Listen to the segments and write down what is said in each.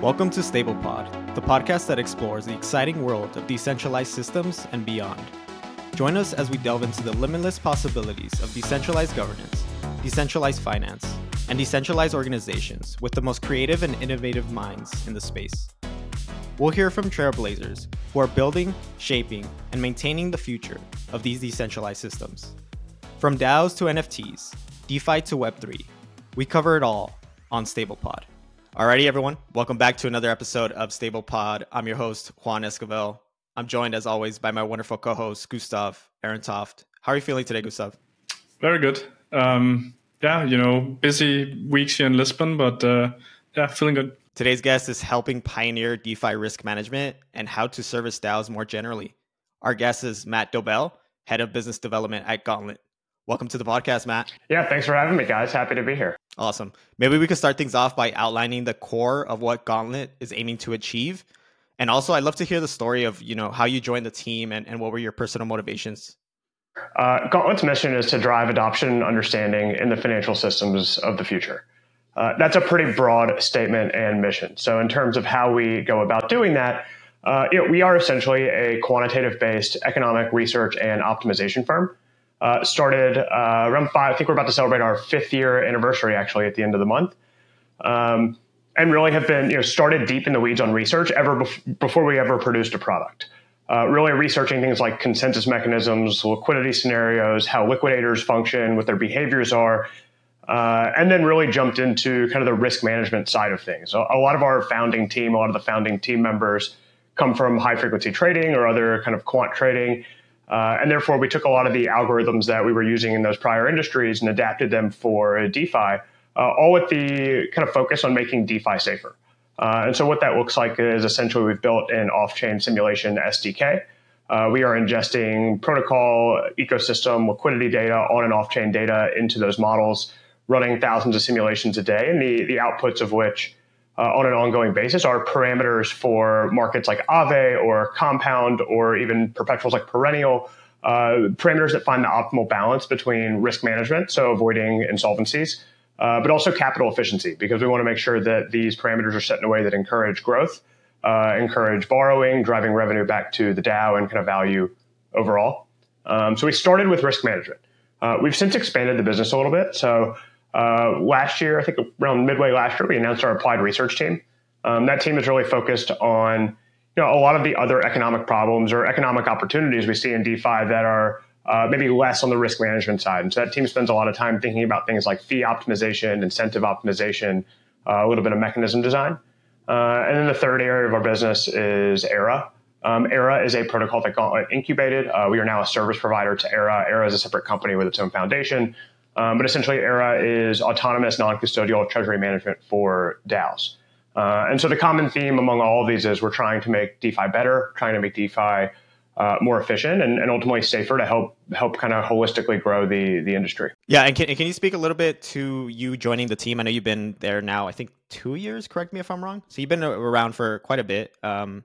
Welcome to StablePod, the podcast that explores the exciting world of decentralized systems and beyond. Join us as we delve into the limitless possibilities of decentralized governance, decentralized finance, and decentralized organizations with the most creative and innovative minds in the space. We'll hear from trailblazers who are building, shaping, and maintaining the future of these decentralized systems. From DAOs to NFTs, DeFi to Web3, we cover it all on StablePod. Alrighty, everyone, welcome back to another episode of Stable Pod. I'm your host, Juan Esquivel. I'm joined, as always, by my wonderful co-host, Gustav Arentoft. How are you feeling today, Gustav? Very good. Um, yeah, you know, busy weeks here in Lisbon, but uh, yeah, feeling good. Today's guest is helping pioneer DeFi risk management and how to service DAOs more generally. Our guest is Matt Dobel, head of business development at Gauntlet. Welcome to the podcast, Matt. Yeah, thanks for having me, guys. Happy to be here. Awesome. Maybe we could start things off by outlining the core of what Gauntlet is aiming to achieve. And also, I'd love to hear the story of, you know, how you joined the team and, and what were your personal motivations. Uh, Gauntlet's mission is to drive adoption and understanding in the financial systems of the future. Uh, that's a pretty broad statement and mission. So, in terms of how we go about doing that, uh, you know, we are essentially a quantitative based economic research and optimization firm uh, started uh, around five. I think we're about to celebrate our fifth year anniversary actually at the end of the month. Um, and really have been, you know, started deep in the weeds on research ever bef- before we ever produced a product. Uh, really researching things like consensus mechanisms, liquidity scenarios, how liquidators function, what their behaviors are, uh, and then really jumped into kind of the risk management side of things. So a lot of our founding team, a lot of the founding team members come from high frequency trading or other kind of quant trading. Uh, and therefore, we took a lot of the algorithms that we were using in those prior industries and adapted them for DeFi, uh, all with the kind of focus on making DeFi safer. Uh, and so, what that looks like is essentially we've built an off chain simulation SDK. Uh, we are ingesting protocol, ecosystem, liquidity data, on and off chain data into those models, running thousands of simulations a day, and the, the outputs of which uh, on an ongoing basis are parameters for markets like Aave or Compound or even perpetuals like Perennial, uh, parameters that find the optimal balance between risk management, so avoiding insolvencies, uh, but also capital efficiency, because we want to make sure that these parameters are set in a way that encourage growth, uh, encourage borrowing, driving revenue back to the DAO and kind of value overall. Um, so we started with risk management. Uh, we've since expanded the business a little bit. So uh, last year, I think around midway last year, we announced our applied research team. Um, that team is really focused on you know a lot of the other economic problems or economic opportunities we see in DeFi that are uh, maybe less on the risk management side. And so that team spends a lot of time thinking about things like fee optimization, incentive optimization, uh, a little bit of mechanism design. Uh, and then the third area of our business is Aera. Um, Aera is a protocol that Gauntlet incubated. Uh, we are now a service provider to Aera. Aera is a separate company with its own foundation. Um, but essentially, Aera is autonomous non-custodial treasury management for DAOs. Uh, and so the common theme among all of these is we're trying to make DeFi better, trying to make DeFi uh, more efficient and, and, ultimately safer to help help kind of holistically grow the the industry. Yeah, and can, can you speak a little bit to you joining the team? I know you've been there now, I think two years. Correct me if I'm wrong. So you've been around for quite a bit. Um,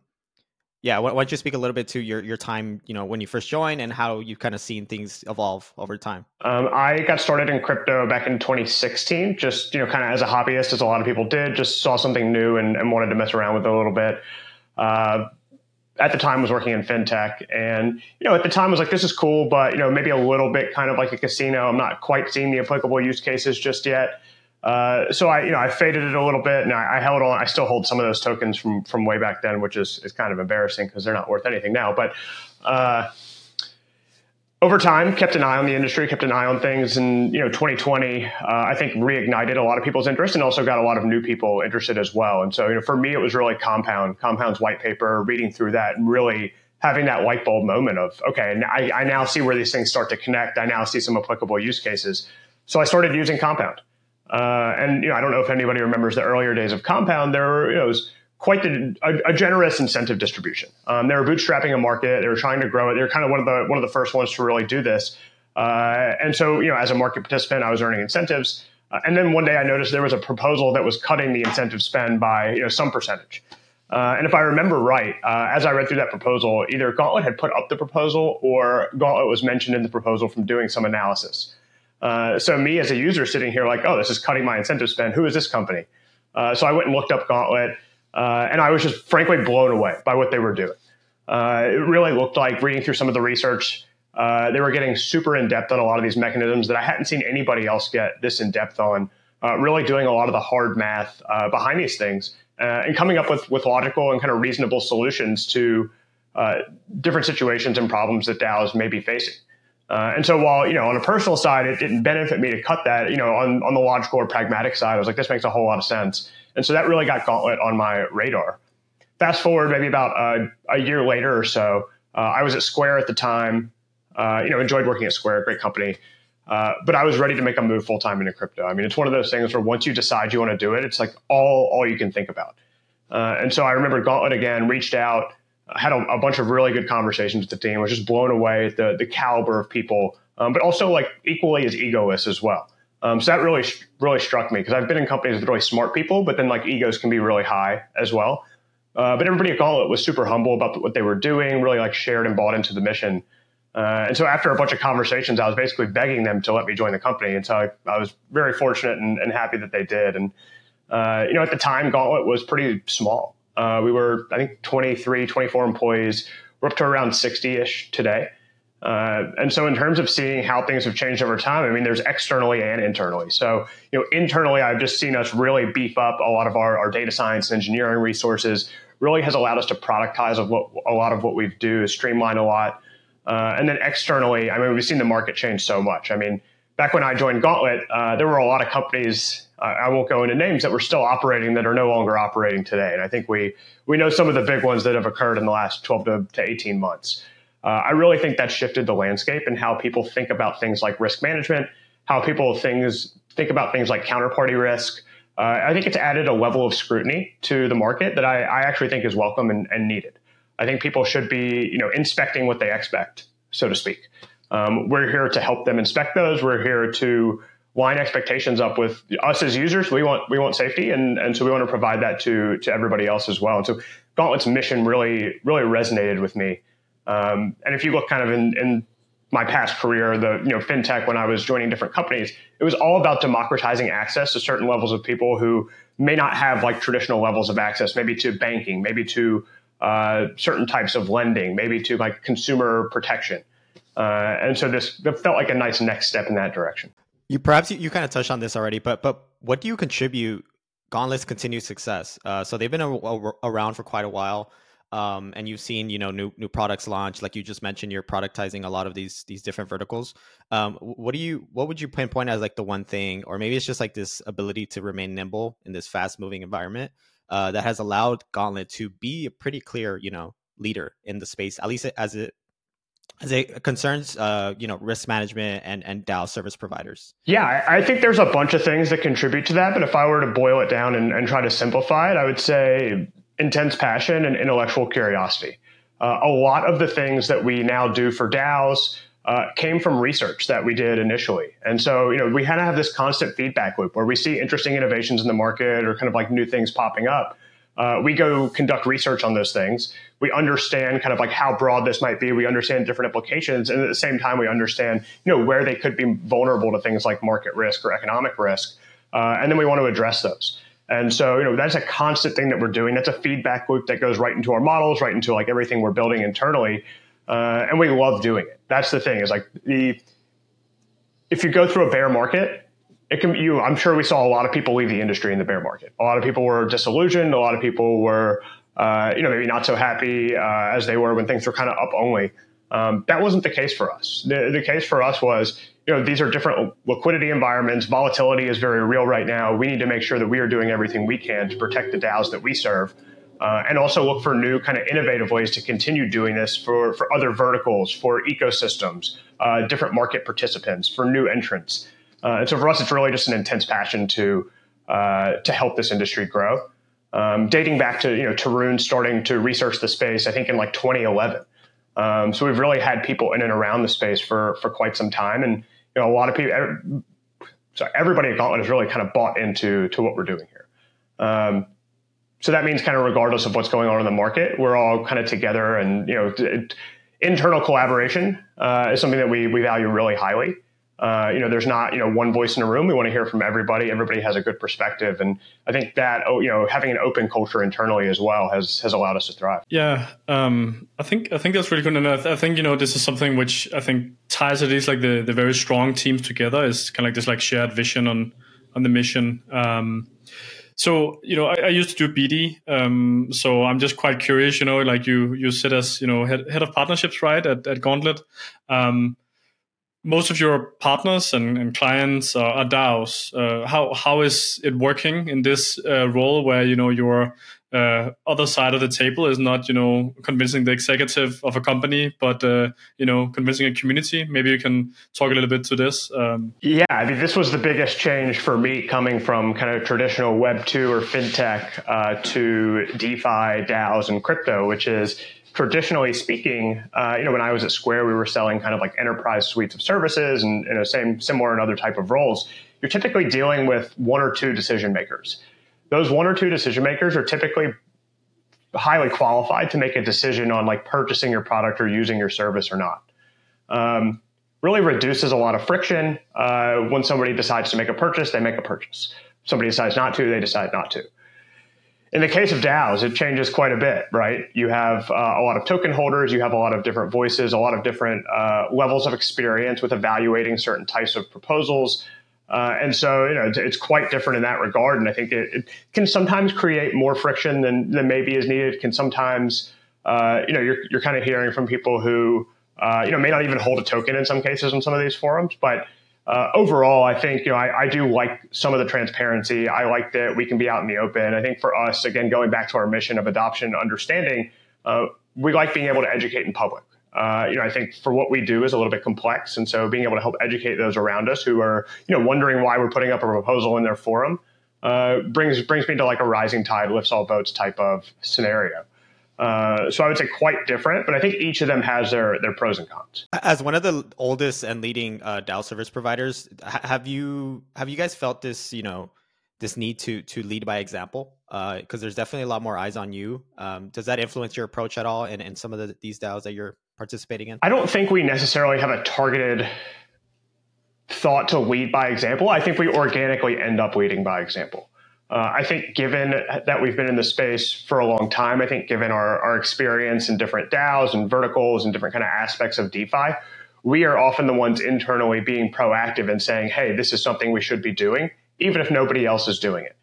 yeah, why, don't you speak a little bit to your, your time, you know, when you first joined and how you've kind of seen things evolve over time? Um, I got started in crypto back in 2016, just, you know, kind of as a hobbyist, as a lot of people did, just saw something new and, and wanted to mess around with it a little bit. Uh, at the time was working in fintech and you know at the time I was like this is cool but you know maybe a little bit kind of like a casino i'm not quite seeing the applicable use cases just yet uh, so I, you know, I faded it a little bit, and I, I, held on. I still hold some of those tokens from from way back then, which is is kind of embarrassing because they're not worth anything now. But uh, over time, kept an eye on the industry, kept an eye on things, and you know, 2020, uh, I think reignited a lot of people's interest, and also got a lot of new people interested as well. And so, you know, for me, it was really Compound, Compound's white paper, reading through that, and really having that light bulb moment of, okay, I, I now see where these things start to connect. I now see some applicable use cases. So I started using Compound. Uh, and you know, I don't know if anybody remembers the earlier days of Compound. There were, you know, was quite the, a, a, generous incentive distribution. Um, they were bootstrapping a market. They were trying to grow it. They were kind of one of the one of the first ones to really do this. Uh, and so, you know, as a market participant, I was earning incentives. Uh, and then one day, I noticed there was a proposal that was cutting the incentive spend by you know some percentage. Uh, and if I remember right, uh, as I read through that proposal, either Gauntlet had put up the proposal or Gauntlet was mentioned in the proposal from doing some analysis. Uh, so me as a user sitting here like, oh, this is cutting my incentive spend. Who is this company? Uh, so I went and looked up Gauntlet. uh, and I was just frankly blown away by what they were doing. Uh, it really looked like reading through some of the research. Uh, they were getting super in depth on a lot of these mechanisms that I hadn't seen anybody else get this in depth on. Really doing a lot of the hard math behind these things and coming up with with logical and kind of reasonable solutions to different situations and problems that DAOs may be facing. Uh, and so while, you know, on a personal side, it didn't benefit me to cut that, you know, on, on the logical or pragmatic side, I was like, this makes a whole lot of sense. And so that really got Gauntlet on my radar. Fast forward maybe about uh, a year later or so, uh, I was at Square at the time, uh, you know, enjoyed working at Square, great company. Uh, but I was ready to make a move full time into crypto. I mean, it's one of those things where once you decide you want to do it, it's like all, all you can think about. Uh, and so I remember Gauntlet again reached out, I had a, a, bunch of really good conversations with the team. I was just blown away at the the caliber of people, um, but also like equally as egoists as well. Um, so that really really struck me because I've been in companies with really smart people, but then like egos can be really high as well. Uh, but everybody at Gauntlet was super humble about what they were doing, really like shared and bought into the mission. Uh, and so after a bunch of conversations, I was basically begging them to let me join the company. And so I, I was very fortunate and, and, happy that they did. And uh, you know, at the time, Gauntlet was pretty small. Uh, we were, I think, 23, 24 employees. We're up to around 60 ish today. Uh, and so, in terms of seeing how things have changed over time, I mean, there's externally and internally. So, you know, internally, I've just seen us really beef up a lot of our, our data science and engineering resources. Really has allowed us to productize of what a lot of what we do, streamline a lot. Uh, and then externally, I mean, we've seen the market change so much. I mean, back when I joined Gauntlet, uh, there were a lot of companies. I won't go into names that were still operating that are no longer operating today. And I think we we know some of the big ones that have occurred in the last 12 to, to 18 months. Uh, I really think that shifted the landscape and how people think about things like risk management, how people things think about things like counterparty risk. Uh, I think it's added a level of scrutiny to the market that I, I actually think is welcome and, and needed. I think people should be, you know, inspecting what they expect, so to speak. Um, we're here to help them inspect those. We're here to line expectations up with us as users. We want we want safety, and and so we want to provide that to to everybody else as well. And so Gauntlet's mission really really resonated with me. Um, and if you look kind of in, in my past career, the you know fintech when I was joining different companies, it was all about democratizing access to certain levels of people who may not have like traditional levels of access, maybe to banking, maybe to uh, certain types of lending, maybe to like consumer protection. Uh, and so this felt like a nice next step in that direction. You perhaps you, you kind of touched on this already, but but what do you contribute Gauntlet's continued success? Uh, so they've been a, a, around for quite a while, um, and you've seen you know new new products launch. Like you just mentioned, you're productizing a lot of these these different verticals. Um, what do you what would you pinpoint as like the one thing, or maybe it's just like this ability to remain nimble in this fast moving environment uh, that has allowed Gauntlet to be a pretty clear you know leader in the space, at least as it as it concerns uh, you know risk management and and DAO service providers? Yeah, I think there's a bunch of things that contribute to that. But if I were to boil it down and, and try to simplify it, I would say intense passion and intellectual curiosity. Uh, a lot of the things that we now do for DAOs uh, came from research that we did initially. And so, you know, we kind of have this constant feedback loop where we see interesting innovations in the market or kind of like new things popping up. Uh, we go conduct research on those things. We understand kind of like how broad this might be. We understand different implications, and at the same time, we understand you know where they could be vulnerable to things like market risk or economic risk, uh, and then we want to address those. And so, you know, that's a constant thing that we're doing. That's a feedback loop that goes right into our models, right into like everything we're building internally, uh, and we love doing it. That's the thing is like the if you go through a bear market, it can you i'm sure we saw a lot of people leave the industry in the bear market. A lot of people were disillusioned. A lot of people were uh, you know maybe not so happy uh, as they were when things were kind of up only. Um, that wasn't the case for us. The, the case for us was you know these are different liquidity environments. Volatility is very real right now. We need to make sure that we are doing everything we can to protect the daos that we serve uh, and also look for new kind of innovative ways to continue doing this for, for other verticals for ecosystems uh, different market participants for new entrants uh, and so for us, it's really just an intense passion to uh, to help this industry grow. Um, dating back to you know Tarun starting to research the space, I think in like 2011. Um, so we've really had people in and around the space for for quite some time, and you know a lot of people. So everybody at Gauntlet has really kind of bought into to what we're doing here. Um, so that means kind of regardless of what's going on in the market, we're all kind of together, and you know, internal collaboration uh, is something that we we value really highly. Uh, you know, there's not you know one voice in a room. We want to hear from everybody. Everybody has a good perspective, and I think that oh, you know having an open culture internally as well has has allowed us to thrive. Yeah, um, I think I think that's really good, and I, I, think you know this is something which I think ties at least like the the very strong teams together is kind of like this like shared vision on on the mission. Um, so you know, I, I, used to do BD, um, so I'm just quite curious. You know, like you you sit as you know head, head of partnerships, right, at, at Gauntlet. Um, most of your partners and, and clients are, are DAOs. Uh, how how is it working in this uh, role where you know your uh, other side of the table is not you know convincing the executive of a company, but uh, you know convincing a community? Maybe you can talk a little bit to this. Um, yeah, I mean this was the biggest change for me coming from kind of traditional Web two or fintech uh, to DeFi, DAOs, and crypto, which is traditionally speaking, uh, you know, when I was at Square, we were selling kind of like enterprise suites of services and you know, same similar and other type of roles. You're typically dealing with one or two decision makers. Those one or two decision makers are typically highly qualified to make a decision on like purchasing your product or using your service or not. Um, really reduces a lot of friction. Uh, when somebody decides to make a purchase, they make a purchase. Somebody decides not to, they decide not to. In the case of DAOs, it changes quite a bit, right? You have uh, a lot of token holders, you have a lot of different voices, a lot of different uh, levels of experience with evaluating certain types of proposals. Uh, and so, you know, it's, it's, quite different in that regard. And I think it, it, can sometimes create more friction than, than maybe is needed. Can sometimes, uh, you know, you're, you're kind of hearing from people who, uh, you know, may not even hold a token in some cases in some of these forums, but uh, overall, I think you know I, I, do like some of the transparency. I like that we can be out in the open. I think for us, again, going back to our mission of adoption and understanding, uh, we like being able to educate in public. Uh, you know, I think for what we do is a little bit complex, and so being able to help educate those around us who are you know wondering why we're putting up a proposal in their forum uh, brings brings me to like a rising tide lifts all boats type of scenario. Uh, so I would say quite different, but I think each of them has their their pros and cons. As one of the oldest and leading uh, DAO service providers, have you have you guys felt this you know this need to to lead by example? Because uh, there's definitely a lot more eyes on you. Um, does that influence your approach at all in, in some of the, these DAOs that you're participating in? I don't think we necessarily have a targeted thought to lead by example. I think we organically end up leading by example. Uh, I think, given that we've been in the space for a long time, I think, given our, our experience in different DAOs and verticals and different kind of aspects of DeFi, we are often the ones internally being proactive and saying, "Hey, this is something we should be doing," even if nobody else is doing it.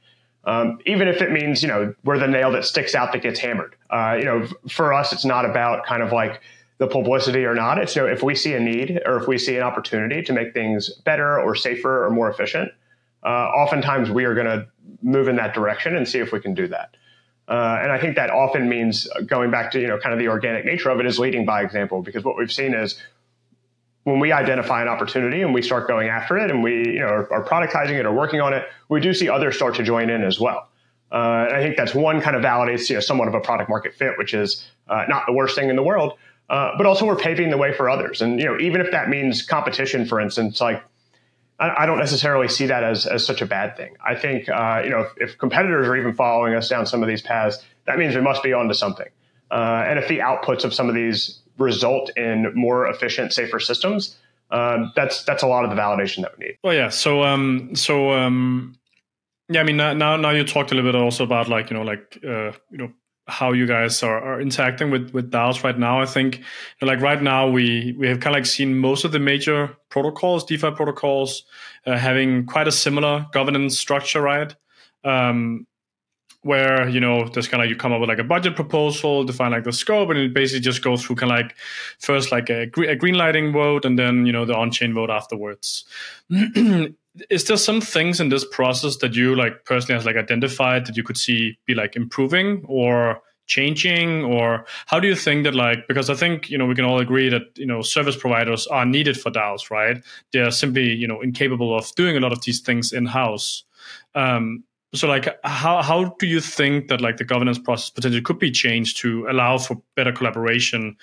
Um, even if it means, you know, we're the nail that sticks out that gets hammered. Uh, you know, for us, it's not about kind of like the publicity or not. It's you know, if we see a need or if we see an opportunity to make things better or safer or more efficient, uh, oftentimes we are going to move in that direction and see if we can do that. Uh, and I think that often means going back to you know kind of the organic nature of it is leading by example because what we've seen is when we identify an opportunity and we start going after it and we you know are, are productizing it or working on it, we do see others start to join in as well. Uh, and I think that's one kind of validates you know somewhat of a product market fit, which is uh, not the worst thing in the world, uh, but also we're paving the way for others. And you know even if that means competition, for instance, like I, don't necessarily see that as, as such a bad thing. I think, uh, you know, if, if, competitors are even following us down some of these paths, that means we must be onto something. Uh, and if the outputs of some of these result in more efficient, safer systems, um, that's that's a lot of the validation that we need. Oh yeah. So um, so um, yeah. I mean now now you talked a little bit also about like you know like uh, you know how you guys are, are interacting with with DAOs right now. I think like right now we we have kind of like seen most of the major protocols, DeFi protocols, uh, having quite a similar governance structure, right? Um, where you know there's kind of you come up with like a budget proposal, define like the scope, and it basically just goes through kind of like first like a, a green lighting vote, and then you know the on chain vote afterwards. is there some things in this process that you like personally has like identified that you could see be like improving or changing? Or how do you think that like because i think you know we can all agree that you know service providers are needed for daos right? They're simply you know incapable of doing a lot of these things in house um, so like how how do you think that like the governance process potentially could be changed to allow for better collaboration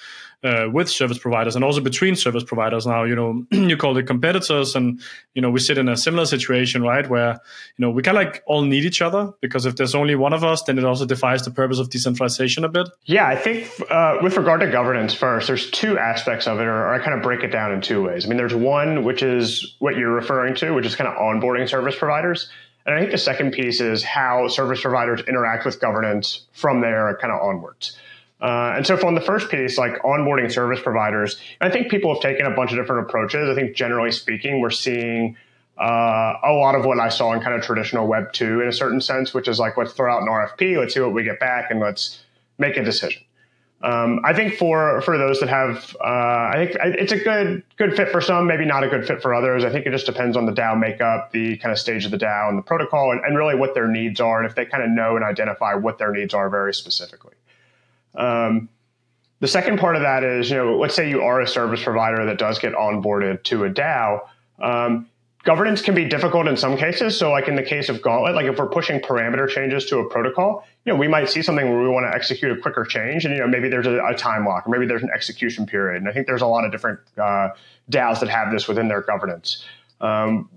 uh, with service providers and also between service providers? Now you know you call it competitors and you know we sit in a similar situation right where you know we kind of like all need each other because if there's only one of us then it also defies the purpose of decentralization a bit. Yeah i think uh, with regard to governance first there's two aspects of it or i kind of break it down in two ways. I mean there's one which is what you're referring to which is kind of onboarding service providers and I think the second piece is how service providers interact with governance from there kind of onwards. Uh, and so, from the first piece, like onboarding service providers, I think people have taken a bunch of different approaches. I think, generally speaking, we're seeing uh, a lot of what I saw in kind of traditional Web 2 in a certain sense, which is like, let's throw out an RFP, let's see what we get back, and let's make a decision. Um, I think for for those that have, uh, I think it's a good good fit for some, maybe not a good fit for others. I think it just depends on the DAO makeup, the kind of stage of the DAO, and the protocol, and, and really what their needs are, and if they kind of know and identify what their needs are very specifically. Um, the second part of that is, you know, let's say you are a service provider that does get onboarded to a DAO. Um, governance can be difficult in some cases. So, like in the case of Gauntlet, like if we're pushing parameter changes to a protocol, you know, we might see something where we want to execute a quicker change, and you know, maybe there's a, a time lock, or maybe there's an execution period. And I think there's a lot of different uh, DAOs that have this within their governance. Um,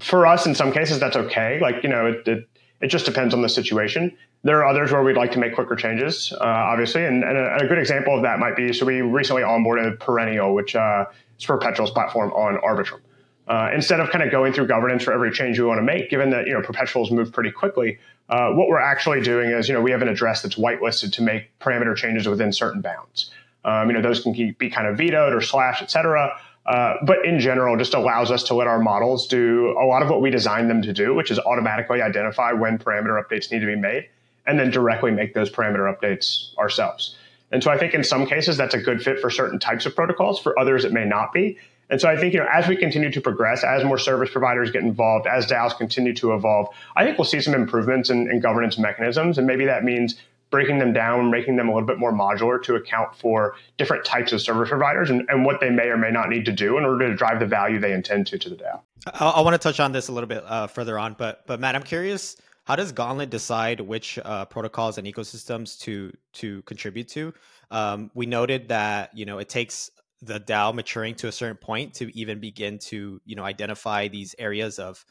for us, in some cases, that's okay. Like you know, it, it, it just depends on the situation. There are others where we'd like to make quicker changes, uh, obviously, and, and a, a, good example of that might be so we recently onboarded Perennial, which uh, is Perpetual's platform on Arbitrum. Uh, instead of kind of going through governance for every change we want to make, given that you know perpetuals move pretty quickly, uh, what we're actually doing is you know we have an address that's whitelisted to make parameter changes within certain bounds. Um, you know those can be kind of vetoed or slashed, et cetera. Uh, but in general, just allows us to let our models do a lot of what we designed them to do, which is automatically identify when parameter updates need to be made, and then directly make those parameter updates ourselves. And so I think in some cases that's a good fit for certain types of protocols. For others, it may not be. And so I think, you know, as we continue to progress, as more service providers get involved, as DAOs continue to evolve, I think we'll see some improvements in, in governance mechanisms. And maybe that means breaking them down, and making them a little bit more modular to account for different types of service providers and, and what they may or may not need to do in order to drive the value they intend to to the DAO. I, I want to touch on this a little bit uh, further on, but but Matt, I'm curious, how does Gauntlet decide which uh, protocols and ecosystems to to contribute to? Um, we noted that you know it takes the DAO maturing to a certain point to even begin to you know identify these areas of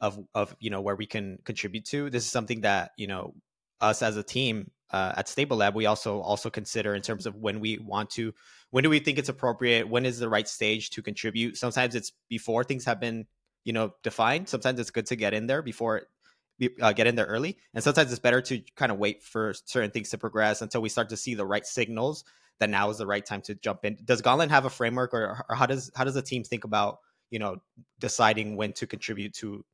of of you know where we can contribute to. This is something that you know us as a team uh, at Stable Lab we also also consider in terms of when we want to when do we think it's appropriate when is the right stage to contribute. Sometimes it's before things have been you know defined. Sometimes it's good to get in there before uh, get in there early, and sometimes it's better to kind of wait for certain things to progress until we start to see the right signals that now is the right time to jump in. Does Gauntlet have a framework, or, or how does how does the team think about you know deciding when to contribute to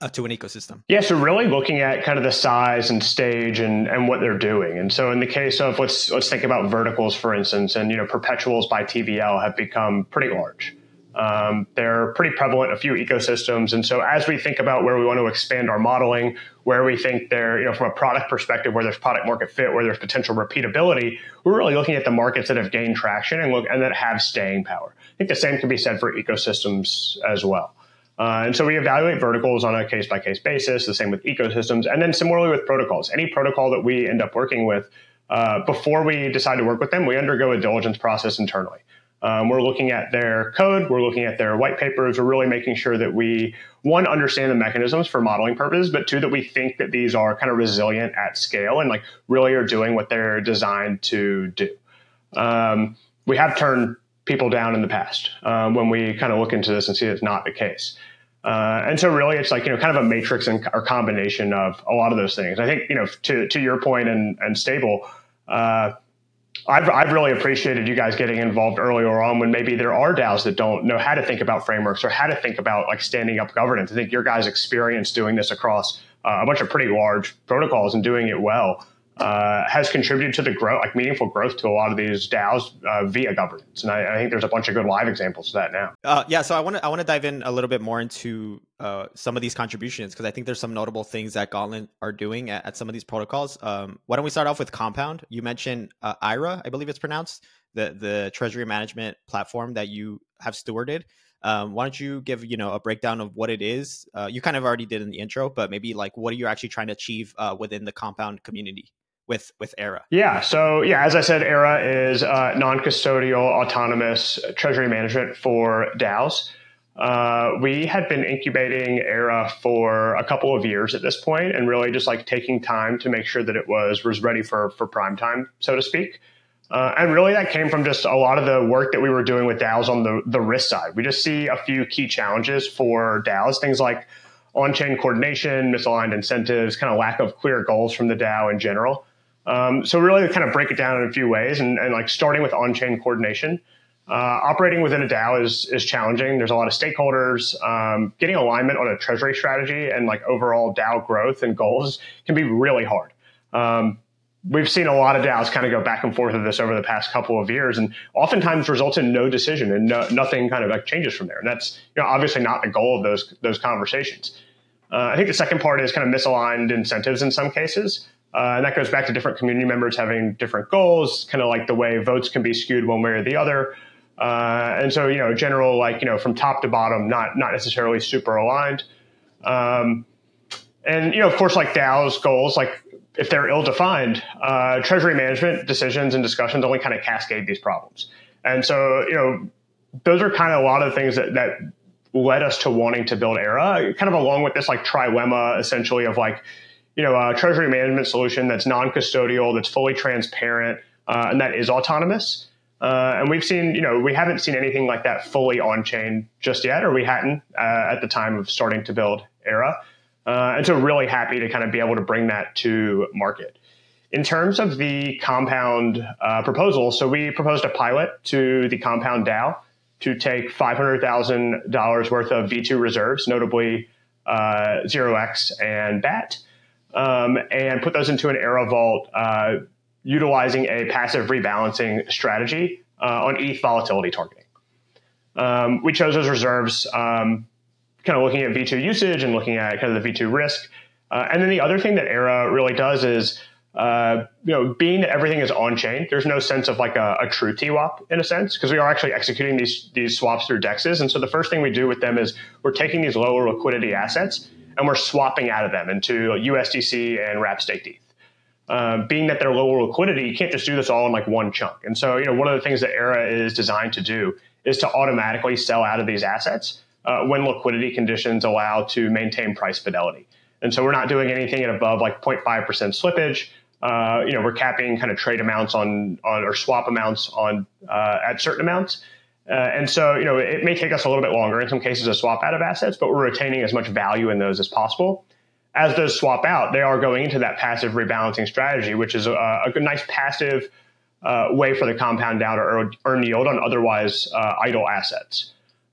uh, to an ecosystem? Yeah, so really looking at kind of the size and stage and, and what they're doing. And so in the case of let's let's think about verticals, for instance, and you know perpetuals by TVL have become pretty large. Um, they're pretty prevalent in a few ecosystems. And so as we think about where we want to expand our modeling, where we think there, you know, from a product perspective, where there's product market fit, where there's potential repeatability, we're really looking at the markets that have gained traction and look and that have staying power. I think the same can be said for ecosystems as well. Uh, and so we evaluate verticals on a case by case basis, the same with ecosystems, and then similarly with protocols. Any protocol that we end up working with, uh, before we decide to work with them, we undergo a diligence process internally. Um, we're looking at their code, we're looking at their white papers, we're really making sure that we, one, understand the mechanisms for modeling purposes, but two, that we think that these are kind of resilient at scale and like really are doing what they're designed to do. Um, we have turned people down in the past um, when we kind of look into this and see it's not the case. Uh, and so really it's like, you know, kind of a matrix and, or combination of a lot of those things. I think, you know, to, to your point and, and stable, uh, I've, I've really appreciated you guys getting involved earlier on when maybe there are DAOs that don't know how to think about frameworks or how to think about like standing up governance. I think your guys' experience doing this across uh, a bunch of pretty large protocols and doing it well uh, has contributed to the growth, like meaningful growth to a lot of these DAOs uh, via governance. And I, I, think there's a bunch of good live examples of that now. Uh, yeah, so I want to I want to dive in a little bit more into uh, some of these contributions because I think there's some notable things that Gauntlet are doing at, at some of these protocols. Um, why don't we start off with Compound? You mentioned uh, Aera, I believe it's pronounced, the the treasury management platform that you have stewarded. Um, why don't you give you know a breakdown of what it is? Uh, you kind of already did in the intro, but maybe like what are you actually trying to achieve within the compound community with with Aera? Yeah, so yeah, as I said, Aera is uh, non-custodial, autonomous treasury management for DAOs. Uh, we had been incubating Aera for a couple of years at this point, and really just like taking time to make sure that it was was ready for for prime time, so to speak. Uh, and really, that came from just a lot of the work that we were doing with DAOs on the, the risk side. We just see a few key challenges for DAOs, things like on chain coordination, misaligned incentives, kind of lack of clear goals from the DAO in general. Um, so, really, kind of break it down in a few ways, and, and like starting with on chain coordination. Uh, operating within a DAO is is challenging. There's a lot of stakeholders. Um, getting alignment on a treasury strategy and like overall DAO growth and goals can be really hard. Um, we've seen a lot of DAOs kind of go back and forth with this over the past couple of years, and oftentimes results in no decision and no, nothing kind of like changes from there. And that's you know obviously not the goal of those those conversations. Uh, I think the second part is kind of misaligned incentives in some cases. Uh, and that goes back to different community members having different goals, kind of like the way votes can be skewed one way or the other. Uh, and so, you know, general, like, you know, from top to bottom, not, not necessarily super aligned. Um, and, you know, of course, like DAO's goals, like if they're ill defined, uh, treasury management decisions and discussions only kind of cascade these problems. And so, you know, those are kind of a lot of things that, that led us to wanting to build Aera, kind of along with this like trilemma essentially of like, you know, a treasury management solution that's non custodial, that's fully transparent, uh, and that is autonomous. Uh, and we've seen, you know, we haven't seen anything like that fully on chain just yet, or we hadn't uh, at the time of starting to build Aera. Uh, and so, really happy to kind of be able to bring that to market. In terms of the compound uh, proposal, so we proposed a pilot to the compound DAO to take $500,000 worth of V2 reserves, notably uh, 0x and BAT, um, and put those into an Aera Vault uh, utilizing a passive rebalancing strategy uh, on ETH volatility targeting. Um, we chose those reserves um, kind of looking at V2 usage and looking at kind of the V2 risk. Uh, and then the other thing that Era really does is, uh, you know, being that everything is on chain, there's no sense of like a, a true TWAP in a sense because we are actually executing these these swaps through dexes. And so the first thing we do with them is we're taking these lower liquidity assets and we're swapping out of them into USDC and wrap staked ETH. Um, being that they're lower liquidity, you can't just do this all in like one chunk. And so, you know, one of the things that Aera is designed to do is to automatically sell out of these assets uh, when liquidity conditions allow to maintain price fidelity. And so we're not doing anything at above like 0.5% slippage. Uh, you know, we're capping kind of trade amounts on, on or swap amounts on uh, at certain amounts. Uh, and so, you know, it may take us a little bit longer in some cases to swap out of assets, but we're retaining as much value in those as possible. As those swap out, they are going into that passive rebalancing strategy, which is a, a nice passive uh, way for the compound DAO to earn, earn yield on otherwise uh, idle assets.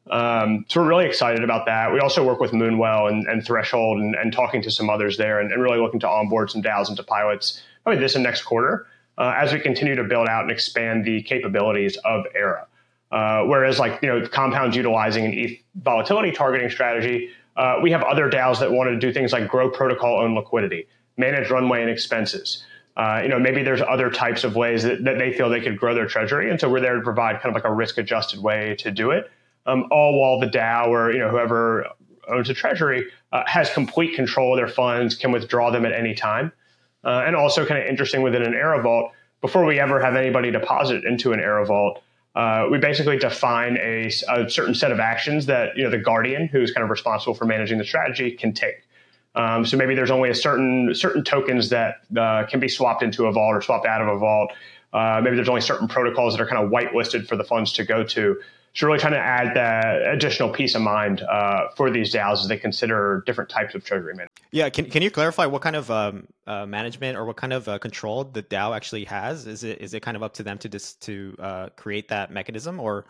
Um, so we're really excited about that. We also work with Moonwell and, and Threshold and, and, talking to some others there and, and, really looking to onboard some DAOs into pilots probably this and next quarter uh, as we continue to build out and expand the capabilities of Aera. Uh, whereas like, you know, compounds utilizing an ETH volatility targeting strategy, uh, we have other DAOs that want to do things like grow protocol own liquidity, manage runway and expenses. Uh, you know, maybe there's other types of ways that, that they feel they could grow their treasury. And so we're there to provide kind of like a risk adjusted way to do it um, all while the DAO or you know whoever owns a treasury uh, has complete control of their funds, can withdraw them at any time, uh, and also kind of interesting within an Aera Vault. Before we ever have anybody deposit into an Aera Vault, uh, we basically define a, a, certain set of actions that you know the guardian, who's kind of responsible for managing the strategy, can take. Um, so maybe there's only a certain certain tokens that uh, can be swapped into a vault or swapped out of a vault. Uh, maybe there's only certain protocols that are kind of whitelisted for the funds to go to. So really trying to add that additional peace of mind uh, for these DAOs as they consider different types of treasury management. Yeah, can, can you clarify what kind of um, uh, management or what kind of uh, control the DAO actually has? Is it is it kind of up to them to dis- to uh, create that mechanism, or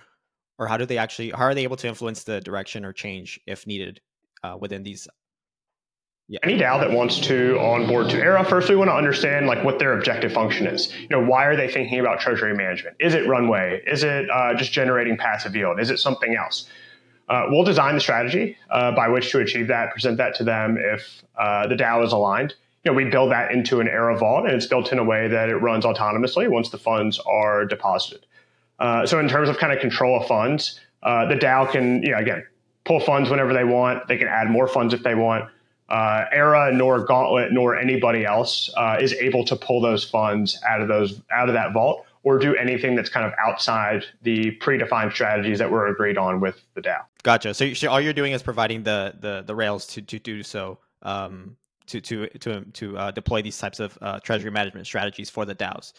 or how do they actually how are they able to influence the direction or change if needed uh, within these yeah. Any DAO that wants to onboard to Aera, first we want to understand like what their objective function is. You know, why are they thinking about treasury management? Is it runway? Is it uh, just generating passive yield? Is it something else? Uh, we'll design the strategy uh, by which to achieve that, present that to them if uh, the DAO is aligned. You know, we build that into an Aera vault, and it's built in a way that it runs autonomously once the funds are deposited. Uh, so, in terms of kind of control of funds, Uh, the DAO can, you know, again, pull funds whenever they want. They can add more funds if they want. Uh, Aera nor Gauntlet nor anybody else uh, is able to pull those funds out of those out of that vault or do anything that's kind of outside the predefined strategies that were agreed on with the DAO. Gotcha. So, all you're doing is providing the the, the rails to, to do so. Um, to to to to uh, deploy these types of uh, treasury management strategies for the DAOs.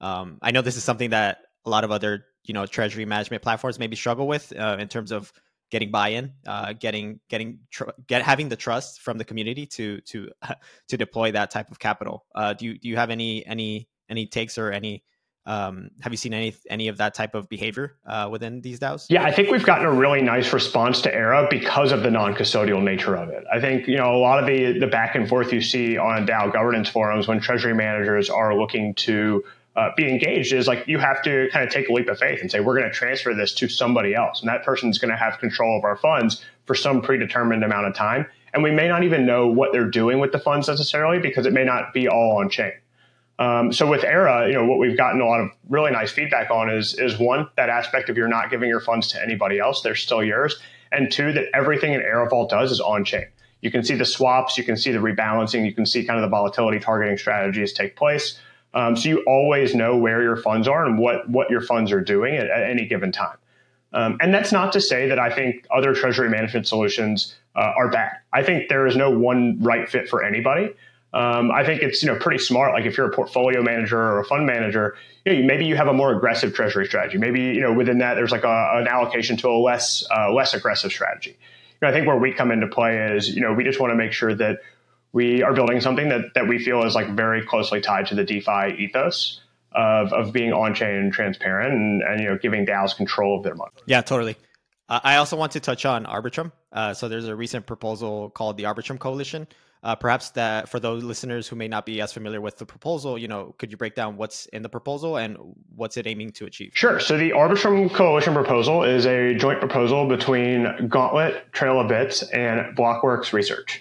Um, I know this is something that a lot of other you know treasury management platforms maybe struggle with uh, in terms of getting buy-in, uh, getting getting tr- get having the trust from the community to to to deploy that type of capital. Uh, do you do you have any any any takes or any um, have you seen any any of that type of behavior uh, within these DAOs? Yeah, I think we've gotten a really nice response to Aera because of the non-custodial nature of it. I think you know a lot of the the back and forth you see on DAO governance forums when treasury managers are looking to uh, be engaged is like you have to kind of take a leap of faith and say we're going to transfer this to somebody else. And that person's going to have control of our funds for some predetermined amount of time. And we may not even know what they're doing with the funds necessarily because it may not be all on chain. Um, so with Aera you know what we've gotten a lot of really nice feedback on is is one that aspect of you're not giving your funds to anybody else they're still yours. And two that everything in Aera vault does is on chain. You can see the swaps you can see the rebalancing you can see kind of the volatility targeting strategies take place um, so you always know where your funds are and what what your funds are doing at, at any given time. Um, and that's not to say that I think other treasury management solutions uh, are bad. I think there is no one right fit for anybody. Um, I think it's you know pretty smart. Like if you're a portfolio manager or a fund manager, you know, maybe you have a more aggressive treasury strategy. Maybe you know within that there's like a, an allocation to a less uh, less aggressive strategy. You know, I think where we come into play is you know we just want to make sure that we are building something that, that we feel is like very closely tied to the DeFi ethos of, of being on chain and transparent and, and you know giving DAOs control of their money. Yeah, totally. Uh, I also want to touch on Arbitrum. Uh, so there's a recent proposal called the Arbitrum Coalition. Uh, perhaps that for those listeners who may not be as familiar with the proposal, you know, could you break down what's in the proposal and what's it aiming to achieve? Sure. So the Arbitrum Coalition proposal is a joint proposal between Gauntlet, Trail of Bits, and Blockworks Research.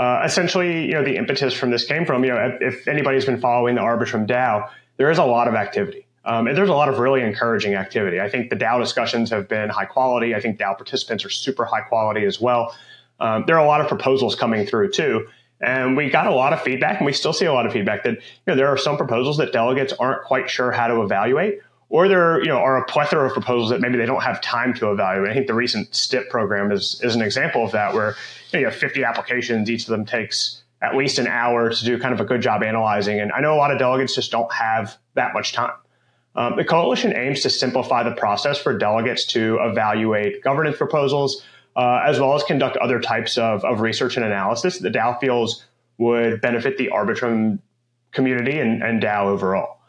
Uh, essentially, you know, the impetus from this came from, you know, if anybody's been following the Arbitrum DAO, there is a lot of activity. Um, and there's a lot of really encouraging activity. I think the DAO discussions have been high quality. I think DAO participants are super high quality as well. Um, there are a lot of proposals coming through too. And we got a lot of feedback, and we still see a lot of feedback that you know there are some proposals that delegates aren't quite sure how to evaluate, or there you know are a plethora of proposals that maybe they don't have time to evaluate. I think the recent STIP program is is an example of that, where you, know, you have 50 applications, each of them takes at least an hour to do kind of a good job analyzing. And I know a lot of delegates just don't have that much time. Um, the coalition aims to simplify the process for delegates to evaluate governance proposals, uh, as well as conduct other types of, of research and analysis the DAO feels would benefit the Arbitrum community and, and DAO overall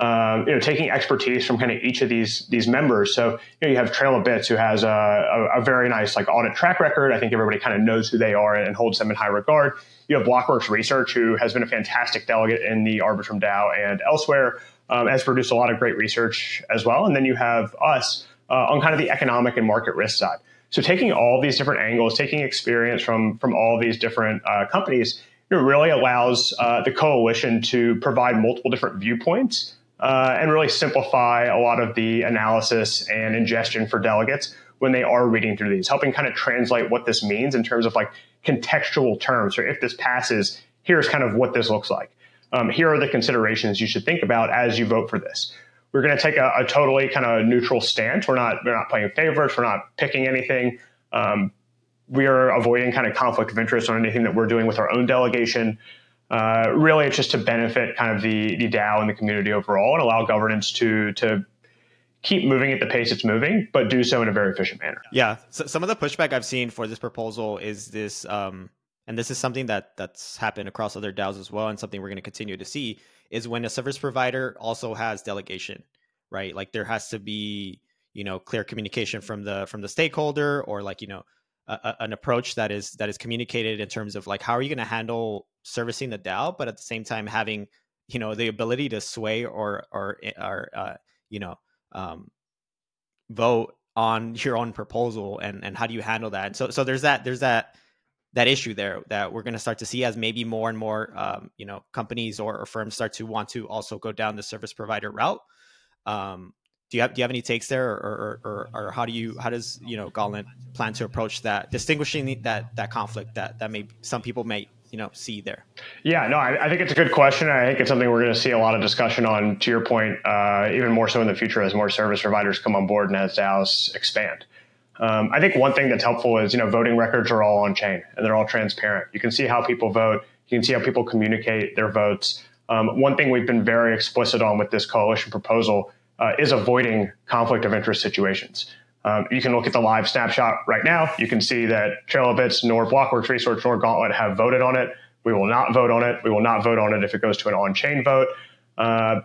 um, you know, taking expertise from kind of each of these these members. So you, know, you have Trail of Bits, who has a, a, a, very nice like audit track record. I think everybody kind of knows who they are and holds them in high regard. You have Blockworks Research, who has been a fantastic delegate in the Arbitrum DAO and elsewhere, um, has produced a lot of great research as well. And then you have us uh, on kind of the economic and market risk side. So taking all these different angles, taking experience from from all these different uh, companies, it really allows uh, the coalition to provide multiple different viewpoints uh, and really simplify a lot of the analysis and ingestion for delegates when they are reading through these, helping kind of translate what this means in terms of like contextual terms. Or if this passes, here's kind of what this looks like. Um, here are the considerations you should think about as you vote for this. We're going to take a, a, totally kind of neutral stance. We're not we're not playing favorites. We're not picking anything. Um, we are avoiding kind of conflict of interest on anything that we're doing with our own delegation. Uh, really, it's just to benefit kind of the the DAO and the community overall, and allow governance to to keep moving at the pace it's moving, but do so in a very efficient manner. Yeah, so some of the pushback I've seen for this proposal is this, um, and this is something that that's happened across other DAOs as well, and something we're going to continue to see is when a service provider also has delegation, right? Like there has to be you know clear communication from the from the stakeholder, or like you know an approach that is that is communicated in terms of like how are you going to handle servicing the DAO, but at the same time having you know the ability to sway or or eh, or uh, you know um, vote on your own proposal and and how do you handle that? And so so there's that there's that that issue there that we're going to start to see as maybe more and more um, you know companies or, or, firms start to want to also go down the service provider route. Um, do you have do you have any takes there, or or, or, or how do you how does you know Gauntlet plan to approach that, distinguishing that that conflict that that may some people may you know see there? Yeah, no, I, I, think it's a good question. I think it's something we're going to see a lot of discussion on. To your point, uh, even more so in the future as more service providers come on board and as DAOs expand. Um, I think one thing that's helpful is you know voting records are all on chain and they're all transparent. You can see how people vote. You can see how people communicate their votes. Um, one thing we've been very explicit on with this coalition proposal uh, is avoiding conflict of interest situations. Um, you can look at the live snapshot right now. You can see that TrailofBits, nor Blockworks Research, nor Gauntlet have voted on it. We will not vote on it. We will not vote on it if it goes to an on-chain vote. Uh,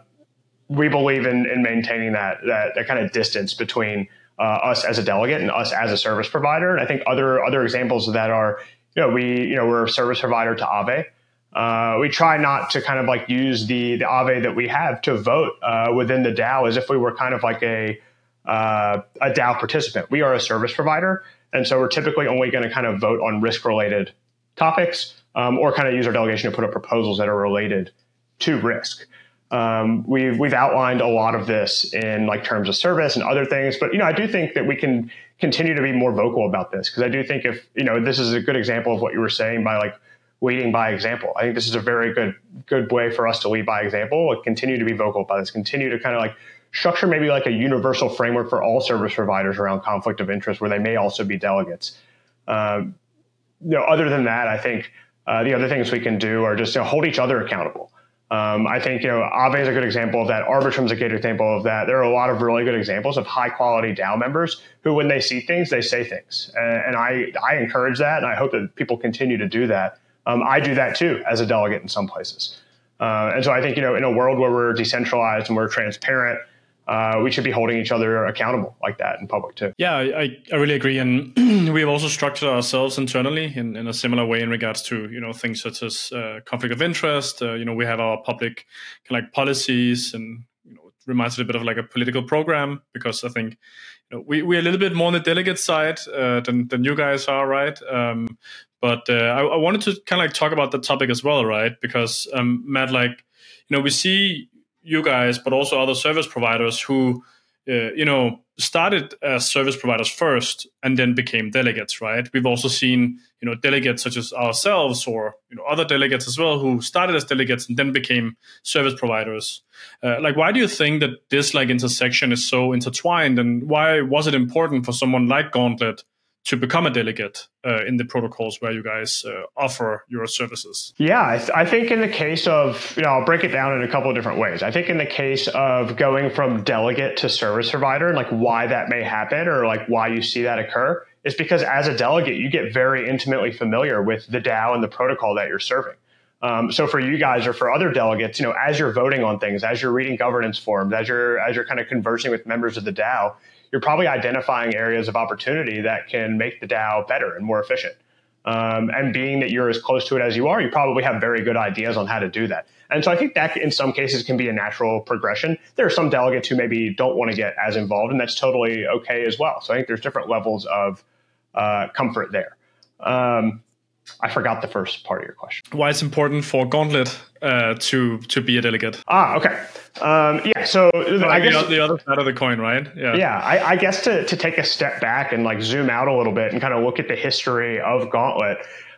we believe in, in maintaining that, that, that kind of distance between uh, us as a delegate and us as a service provider. And I think other other examples of that are, you know, we you know we're a service provider to Aave. Uh, we try not to kind of like use the the Aave that we have to vote uh, within the DAO as if we were kind of like a uh, a DAO participant. We are a service provider, and so we're typically only going to kind of vote on risk related topics um, or kind of use our delegation to put up proposals that are related to risk. Um, we've we've outlined a lot of this in like terms of service and other things, but you know I do think that we can continue to be more vocal about this because I do think if you know this is a good example of what you were saying by like leading by example. I think this is a very good good way for us to lead by example. Continue to be vocal about this. Continue to kind of like structure maybe like a universal framework for all service providers around conflict of interest, where they may also be delegates. Um, you know, other than that, I think uh, the other things we can do are just you know, hold each other accountable. Um, I think you know Aave is a good example of that. Arbitrum's is a good example of that. There are a lot of really good examples of high quality DAO members who, when they see things, they say things, and, and I I encourage that, and I hope that people continue to do that. Um, I do that too as a delegate in some places. Uh, and so I think, you know, in a world where we're decentralized and we're transparent, uh, we should be holding each other accountable like that in public too. Yeah, I, I really agree. And we've also structured ourselves internally in, in a similar way in regards to, you know, things such as uh, conflict of interest. Uh, you know, we have our public kind of like policies and, you know, it reminds me a bit of like a political program because I think, you know, we, we're a little bit more on the delegate side uh, than, than you guys are, right? Um, but uh, I, I, wanted to kind of like talk about the topic as well, right? Because um, Matt, like, you know, we see you guys, but also other service providers who, uh, you know, started as service providers first and then became delegates, right? We've also seen, you know, delegates such as ourselves or you know other delegates as well who started as delegates and then became service providers. Uh, like, why do you think that this like intersection is so intertwined, and why was it important for someone like Gauntlet? To become a delegate uh, in the protocols where you guys uh, offer your services? Yeah, I, th- I, think in the case of, you know, I'll break it down in a couple of different ways. I think in the case of going from delegate to service provider, and like why that may happen or like why you see that occur is because as a delegate, you get very intimately familiar with the DAO and the protocol that you're serving. Um, so for you guys or for other delegates, you know, as you're voting on things, as you're reading governance forms, as you're as you're kind of conversing with members of the DAO, you're probably identifying areas of opportunity that can make the DAO better and more efficient. Um, and being that you're as close to it as you are, you probably have very good ideas on how to do that. And so I think that in some cases can be a natural progression. There are some delegates who maybe don't want to get as involved, and that's totally okay as well. So I think there's different levels of uh, comfort there. Um, I forgot the first part of your question. Why it's important for Gauntlet uh, to to be a delegate? Ah, okay. Um, yeah. So I guess the, the, other side of the coin, right? Yeah. Yeah. I, I, guess to to take a step back and like zoom out a little bit and kind of look at the history of Gauntlet.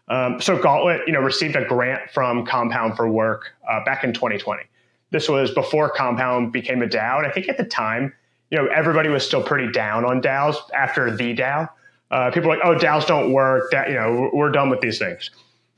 Um, so Gauntlet, you know, received a grant from Compound for Work uh, back in 2020. This was before Compound became a DAO, and I think at the time, you know, everybody was still pretty down on DAOs after the DAO. Uh, people are like, oh, DAOs don't work. That you know, we're done with these things.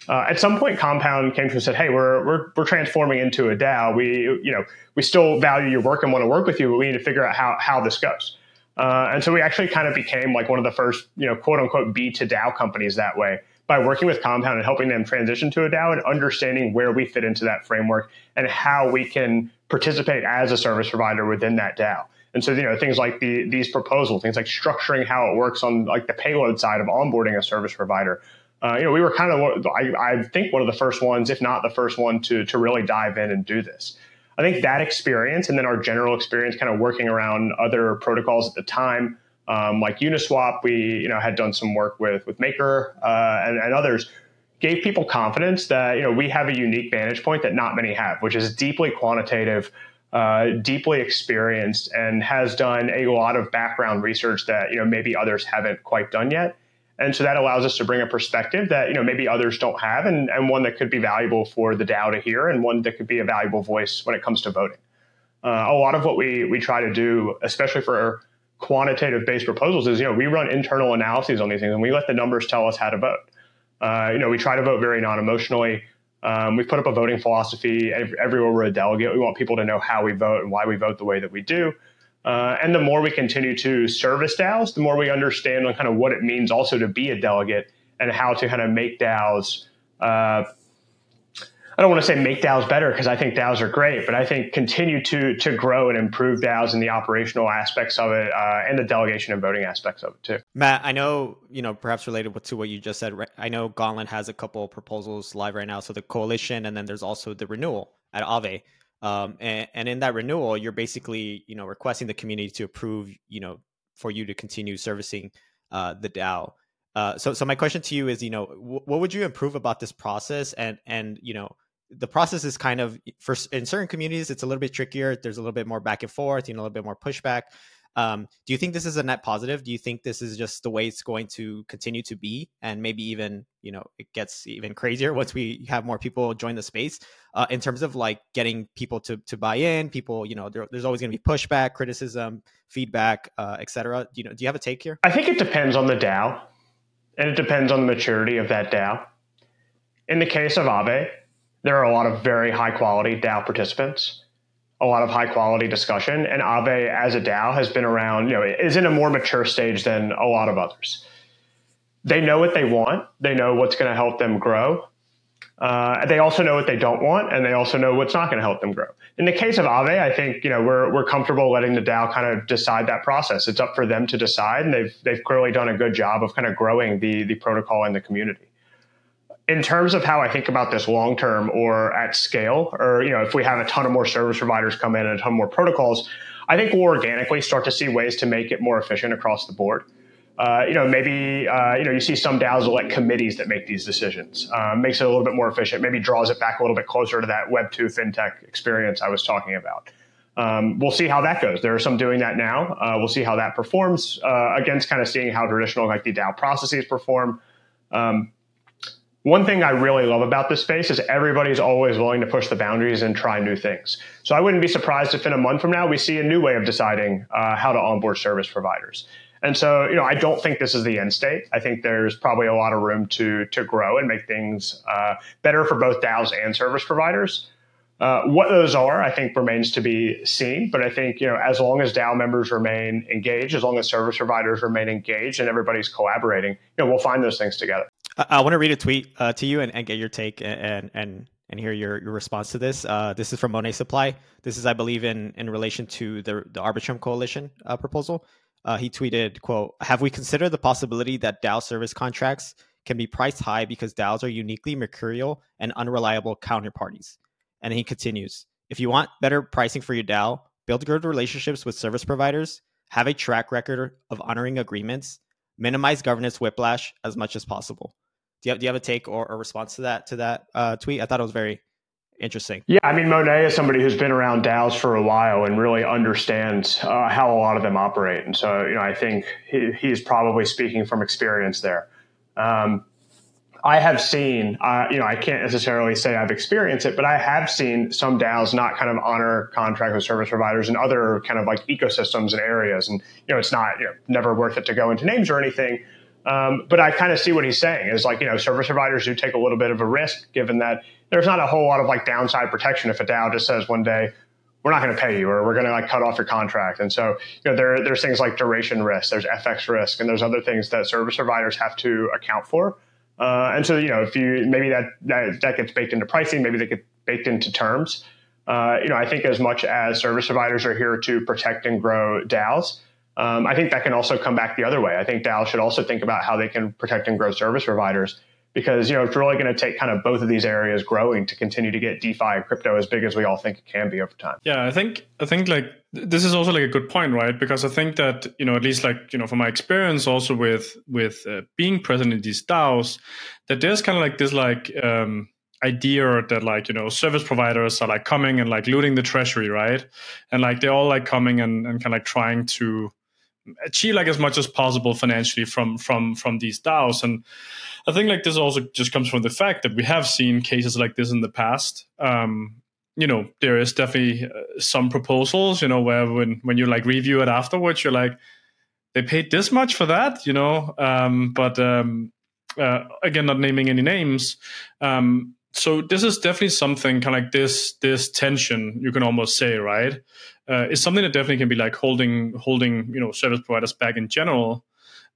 Uh, at some point, Compound came to us and said, "Hey, we're we're we're transforming into a DAO. We you know we still value your work and want to work with you, but we need to figure out how how this goes." Uh, and so we actually kind of became like one of the first you know quote unquote B to DAO companies that way by working with Compound and helping them transition to a DAO and understanding where we fit into that framework and how we can participate as a service provider within that DAO. And so, you know, things like the, these proposals, things like structuring how it works on like the payload side of onboarding a service provider. Uh, you know, we were kind of, I, I think, one of the first ones, if not the first one, to to really dive in and do this. I think that experience, and then our general experience, kind of working around other protocols at the time, um, like Uniswap, we you know had done some work with with Maker uh, and, and others, gave people confidence that you know we have a unique vantage point that not many have, which is deeply quantitative uh, deeply experienced, and has done a lot of background research that you know maybe others haven't quite done yet. And so that allows us to bring a perspective that you know maybe others don't have, and, and one that could be valuable for the DAO to hear, and one that could be a valuable voice when it comes to voting. Uh, a lot of what we we try to do, especially for quantitative based proposals, is you know we run internal analyses on these things, and we let the numbers tell us how to vote. Uh, you know, we try to vote very non emotionally. Um, we've put up a voting philosophy everywhere we're a delegate. We want people to know how we vote and why we vote the way that we do. Uh, and the more we continue to service DAOs, the more we understand on kind of what it means also to be a delegate and how to kind of make DAOs. Uh, I don't want to say make DAOs better because I think DAOs are great, but I think continue to to grow and improve DAOs in the operational aspects of it uh, and the delegation and voting aspects of it too. Matt, I know you know perhaps related to what you just said. I know Gauntlet has a couple proposals live right now. So the coalition, and then there's also the renewal at Aave. Um, and, and in that renewal, you're basically, you know, requesting the community to approve, you know, for you to continue servicing uh, the DAO. Uh, so, so my question to you is, you know, w- what would you improve about this process? And, and you know, the process is kind of for in certain communities, it's a little bit trickier. There's a little bit more back and forth, you know, a little bit more pushback. Um, do you think this is a net positive? Do you think this is just the way it's going to continue to be, and maybe even you know it gets even crazier once we have more people join the space uh, in terms of like getting people to to buy in? People, you know, there, there's always going to be pushback, criticism, feedback, uh, etc. You know, do you have a take here? I think it depends on the DAO, and it depends on the maturity of that DAO. In the case of Aave, there are a lot of very high quality DAO participants a lot of high quality discussion. And Aave as a DAO has been around, you know, is in a more mature stage than a lot of others. They know what they want. They know what's going to help them grow. Uh, they also know what they don't want, and they also know what's not going to help them grow. In the case of Aave, I think you know we're we're comfortable letting the DAO kind of decide that process. It's up for them to decide, and they've they've clearly done a good job of kind of growing the the protocol and the community in terms of how I think about this long term or at scale, or you know, if we have a ton of more service providers come in and a ton more protocols, I think we'll organically start to see ways to make it more efficient across the board. Uh, you know, maybe uh, you know you see some DAOs will let committees that make these decisions, uh, makes it a little bit more efficient. Maybe draws it back a little bit closer to that Web two fintech experience I was talking about. Um, we'll see how that goes. There are some doing that now. Uh, we'll see how that performs uh, against kind of seeing how traditional like the DAO processes perform. Um, one thing I really love about this space is everybody's always willing to push the boundaries and try new things. So I wouldn't be surprised if in a month from now we see a new way of deciding uh, how to onboard service providers. And so, you know, I don't think this is the end state. I think there's probably a lot of room to to grow and make things uh, better for both DAOs and service providers. Uh, what those are, I think, remains to be seen. But I think, you know, as long as DAO members remain engaged, as long as service providers remain engaged, and everybody's collaborating, you know, we'll find those things together. I, I want to read a tweet uh, to you and, and, get your take and and and hear your, your response to this. Uh, this is from Monetsupply. This is, I believe, in in relation to the the Arbitrum Coalition uh, proposal. Uh, he tweeted, "quote Have we considered the possibility that DAO service contracts can be priced high because DAOs are uniquely mercurial and unreliable counterparties?" And he continues, "If you want better pricing for your DAO, build good relationships with service providers, have a track record of honoring agreements, minimize governance whiplash as much as possible." Do you have, do you have a take or a response to that to that uh, tweet? I thought it was very interesting. Yeah, I mean, Monet is somebody who's been around DAOs for a while and really understands uh, how a lot of them operate. And so, you know, I think he, he's probably speaking from experience there. Um, I have seen, uh, you know, I can't necessarily say I've experienced it, but I have seen some DAOs not kind of honor contract with service providers and other kind of like ecosystems and areas. And, you know, it's not, you know, never worth it to go into names or anything. Um, but I kind of see what he's saying is like, you know, service providers do take a little bit of a risk given that there's not a whole lot of like downside protection if a DAO just says one day, we're not going to pay you or we're going to like cut off your contract. And so, you know, there, there's things like duration risk, there's FX risk, and there's other things that service providers have to account for. Uh, and so, you know, if you maybe that, that, that gets baked into pricing, maybe they get baked into terms. Uh, you know, I think as much as service providers are here to protect and grow DAOs, um, I think that can also come back the other way. I think DAOs should also think about how they can protect and grow service providers because you know it's really going to take kind of both of these areas growing to continue to get DeFi and crypto as big as we all think it can be over time. Yeah, I think I think like this is also like a good point, right? Because I think that you know at least like you know from my experience also with with uh, being present in these DAOs, that there's kind of like this like um, idea that like you know service providers are like coming and like looting the treasury right and like they're all like coming and, and kind of like trying to achieve like as much as possible financially from from from these DAOs. And I think like this also just comes from the fact that we have seen cases like this in the past. Um, you know, there is definitely uh, some proposals, you know, where when when you like review it afterwards, you're like, they paid this much for that, you know. Um, but um, uh, again, not naming any names. Um, so this is definitely something kind of like this this tension you can almost say right uh, is something that definitely can be like holding holding you know service providers back in general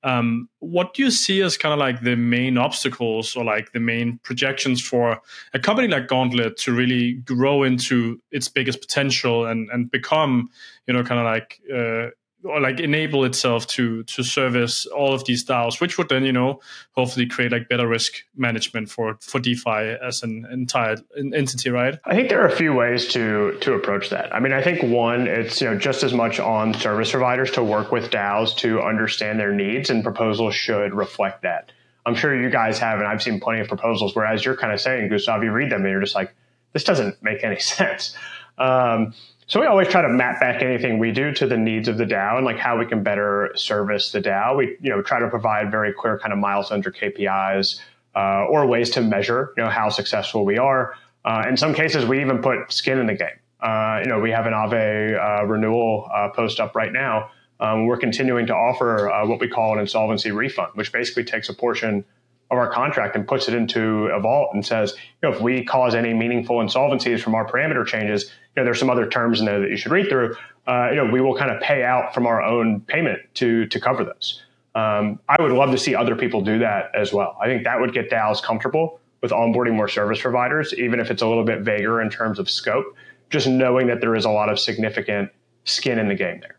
um, what do you see as kind of like the main obstacles or like the main projections for a company like Gauntlet to really grow into its biggest potential and and become you know kind of like uh, or like enable itself to to service all of these DAOs, which would then you know hopefully create like better risk management for for DeFi as an entire entity, right? I think there are a few ways to to approach that. I mean, I think one, it's you know just as much on service providers to work with DAOs to understand their needs, and proposals should reflect that. I'm sure you guys have, and I've seen plenty of proposals Whereas you're kind of saying, Gustav, you read them and you're just like, this doesn't make any sense. Um, so we always try to map back anything we do to the needs of the DAO and like how we can better service the DAO. We you know try to provide very clear kind of milestones or KPIs uh, or ways to measure you know how successful we are. Uh, in some cases, we even put skin in the game. Uh, you know, we have an Aave uh, renewal uh, post up right now. Um, we're continuing to offer uh, what we call an insolvency refund, which basically takes a portion of our contract and puts it into a vault and says, you know, if we cause any meaningful insolvencies from our parameter changes, you know, there's some other terms in there that you should read through. Uh, you know, we will kind of pay out from our own payment to to cover those. Um, I would love to see other people do that as well. I think that would get DAOs comfortable with onboarding more service providers, even if it's a little bit vaguer in terms of scope. Just knowing that there is a lot of significant skin in the game there.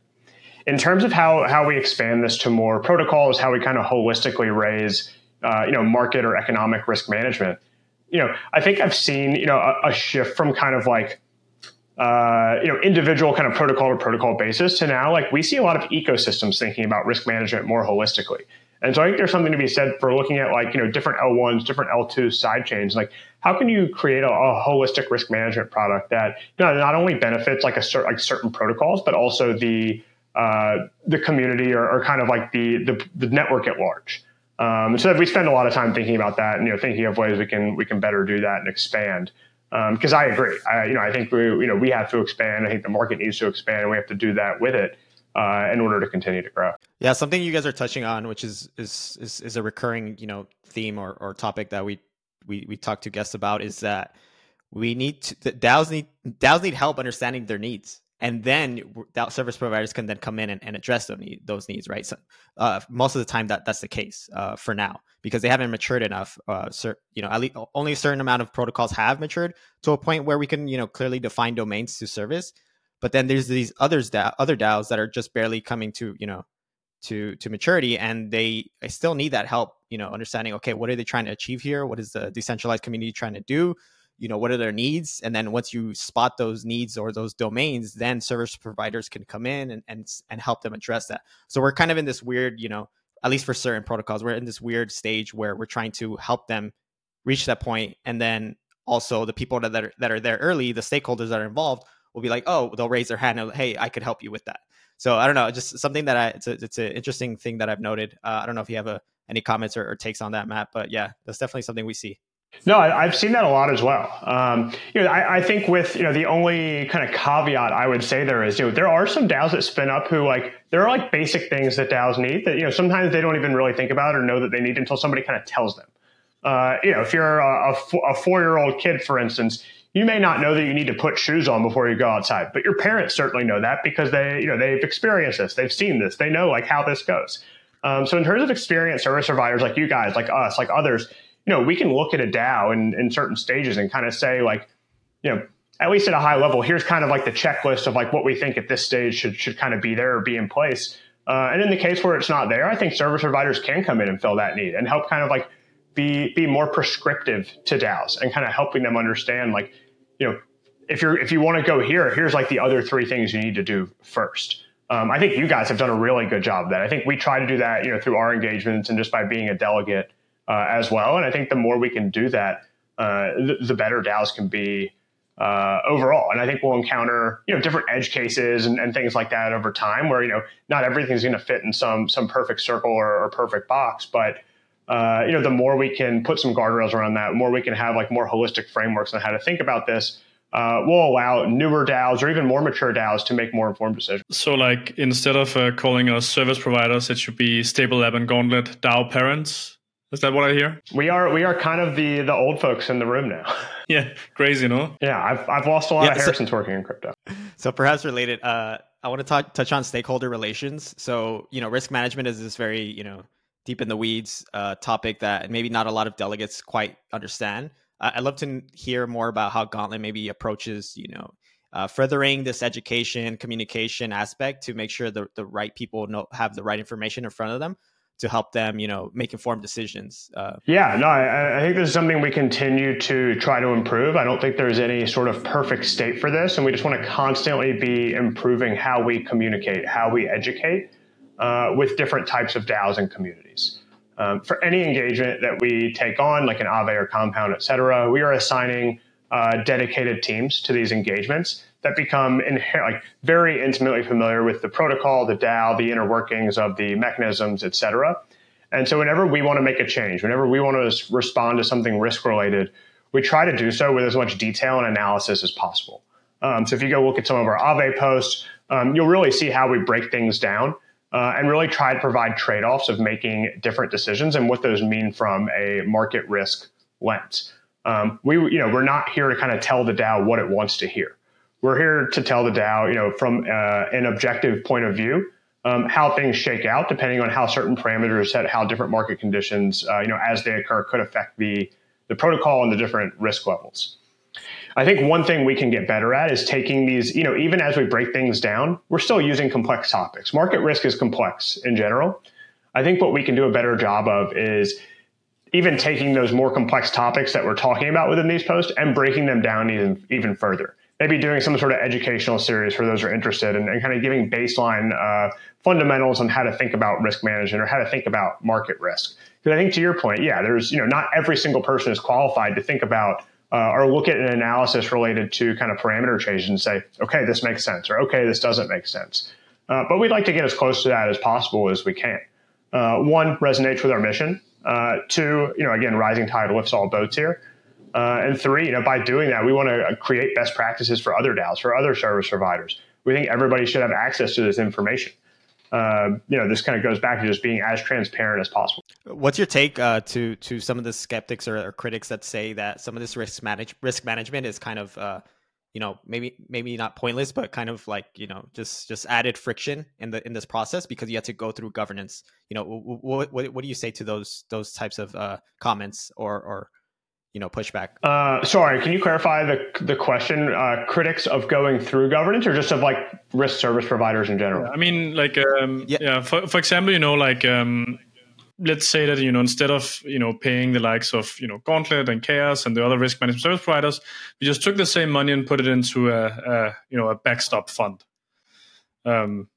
In terms of how how we expand this to more protocols, how we kind of holistically raise uh, you know market or economic risk management. You know, I think I've seen you know a, a shift from kind of like uh, you know individual kind of protocol to protocol basis to now like we see a lot of ecosystems thinking about risk management more holistically. And so I think there's something to be said for looking at like you know different L1s, different L2 side chains. Like how can you create a, a holistic risk management product that you know, not only benefits like a certain like certain protocols, but also the uh, the community or, or, kind of like the, the, the network at large. Um, so we spend a lot of time thinking about that, and you know, thinking of ways we can we can better do that and expand. Because um, I agree, I, you know, I think we you know we have to expand. I think the market needs to expand, and we have to do that with it uh, in order to continue to grow. Yeah, something you guys are touching on, which is is is, is a recurring you know theme or, or topic that we we we talk to guests about is that we need to, DAOs need DAOs need help understanding their needs and then that service providers can then come in and, and address those, need, those needs right? So uh, most of the time that that's the case uh, for now because they haven't matured enough uh, you know at least only a certain amount of protocols have matured to a point where we can you know clearly define domains to service. But then there's these others da- other DAOs that are just barely coming to you know to to maturity and they still need that help you know understanding okay what are they trying to achieve here? What is the decentralized community trying to do you know what are their needs? And then once you spot those needs or those domains then service providers can come in and and, and help them address that. So we're kind of in this weird you know at least for certain protocols we're in this weird stage where we're trying to help them reach that point and then also the people that are, that are there early the stakeholders that are involved will be like oh they'll raise their hand and hey i could help you with that. So i don't know just something that i it's, a, it's an interesting thing that i've noted. Uh, i don't know if you have a, any comments or, or takes on that matt but yeah that's definitely something we see no, I, have seen that a lot as well. Um, you know, I, I, think with you know the only kind of caveat I would say there is you know there are some DAOs that spin up who like there are like basic things that DAOs need that you know sometimes they don't even really think about or know that they need until somebody kind of tells them. Uh, you know, if you're a, a four year old kid, for instance, you may not know that you need to put shoes on before you go outside, but your parents certainly know that because they you know they've experienced this, they've seen this, they know like how this goes. Um, so in terms of experienced service providers like you guys, like us, like others you know, we can look at a DAO in, in certain stages and kind of say like, you know, at least at a high level, here's kind of like the checklist of like what we think at this stage should should kind of be there or be in place. Uh, and in the case where it's not there, I think service providers can come in and fill that need and help kind of like be be more prescriptive to DAOs and kind of helping them understand like, you know, if you're if you want to go here, here's like the other three things you need to do first. Um, I think you guys have done a really good job of that. I think we try to do that, you know, through our engagements and just by being a delegate uh, as well. And I think the more we can do that, uh, the, the, better DAOs can be uh, overall. And I think we'll encounter you know different edge cases and, and things like that over time, where you know not everything's going to fit in some some perfect circle or, or perfect box, but uh, you know the more we can put some guardrails around that, the more we can have like more holistic frameworks on how to think about this uh, will allow newer DAOs or even more mature DAOs to make more informed decisions. So, like instead of uh, calling us service providers, it should be StableLab and Gauntlet DAO parents. Is that what I hear? We are we are kind of the the old folks in the room now. yeah, crazy, no? Yeah, I've I've lost a lot yeah, of hair so, since working in crypto. So perhaps related, uh, I want to talk, touch on stakeholder relations. So you know, risk management is this very you know deep in the weeds uh, topic that maybe not a lot of delegates quite understand. Uh, I'd love to hear more about how Gauntlet maybe approaches, you know, uh, furthering this education communication aspect to make sure the, the right people know have the right information in front of them to help them, you know, make informed decisions. Uh, yeah, no, I, I, think this is something we continue to try to improve. I don't think there's any sort of perfect state for this, and we just want to constantly be improving how we communicate, how we educate uh, with different types of DAOs and communities. Um, for any engagement that we take on, like an Aave or Compound, et cetera, we are assigning uh, dedicated teams to these engagements that become inher- like very intimately familiar with the protocol, the DAO, the inner workings of the mechanisms, et cetera. And so, whenever we want to make a change, whenever we want to respond to something risk related, we try to do so with as much detail and analysis as possible. Um, so, if you go look at some of our Aave posts, um, you'll really see how we break things down uh, and really try to provide trade offs of making different decisions and what those mean from a market risk lens. Um, we, you know, we're not here to kind of tell the DAO what it wants to hear. We're here to tell the DAO, you know, from uh, an objective point of view, um, how things shake out, depending on how certain parameters set, how different market conditions, uh, you know, as they occur, could affect the the protocol and the different risk levels. I think one thing we can get better at is taking these, you know, even as we break things down, we're still using complex topics. Market risk is complex in general. I think what we can do a better job of is even taking those more complex topics that we're talking about within these posts and breaking them down even, even further. Maybe doing some sort of educational series for those who are interested and, and kind of giving baseline uh, fundamentals on how to think about risk management or how to think about market risk. Because I think to your point, yeah, there's, you know, not every single person is qualified to think about uh, or look at an analysis related to kind of parameter changes and say, okay, this makes sense, or okay, this doesn't make sense. Uh, but we'd like to get as close to that as possible as we can. Uh, one resonates with our mission. Uh, two, you know, again, rising tide lifts all boats here. Uh, and three, you know, by doing that, we want to create best practices for other DAOs, for other service providers. We think everybody should have access to this information uh, you know, this kind of goes back to just being as transparent as possible. What's your take uh, to to some of the skeptics or, or, critics that say that some of this risk manage risk management is kind of uh, you know maybe maybe not pointless, but kind of like you know just just added friction in the in this process because you had to go through governance. You know, what what, what do you say to those those types of uh, comments or or you know pushback. Uh, sorry, can you clarify the the question? Uh, critics of going through governance, or just of like risk service providers in general? Yeah, I mean, like, um, yeah. yeah, for for example, you know, like. Um, let's say that you know instead of you know paying the likes of you know Gauntlet and Chaos and the other risk management service providers, we just took the same money and put it into a, a you know a backstop fund. Um,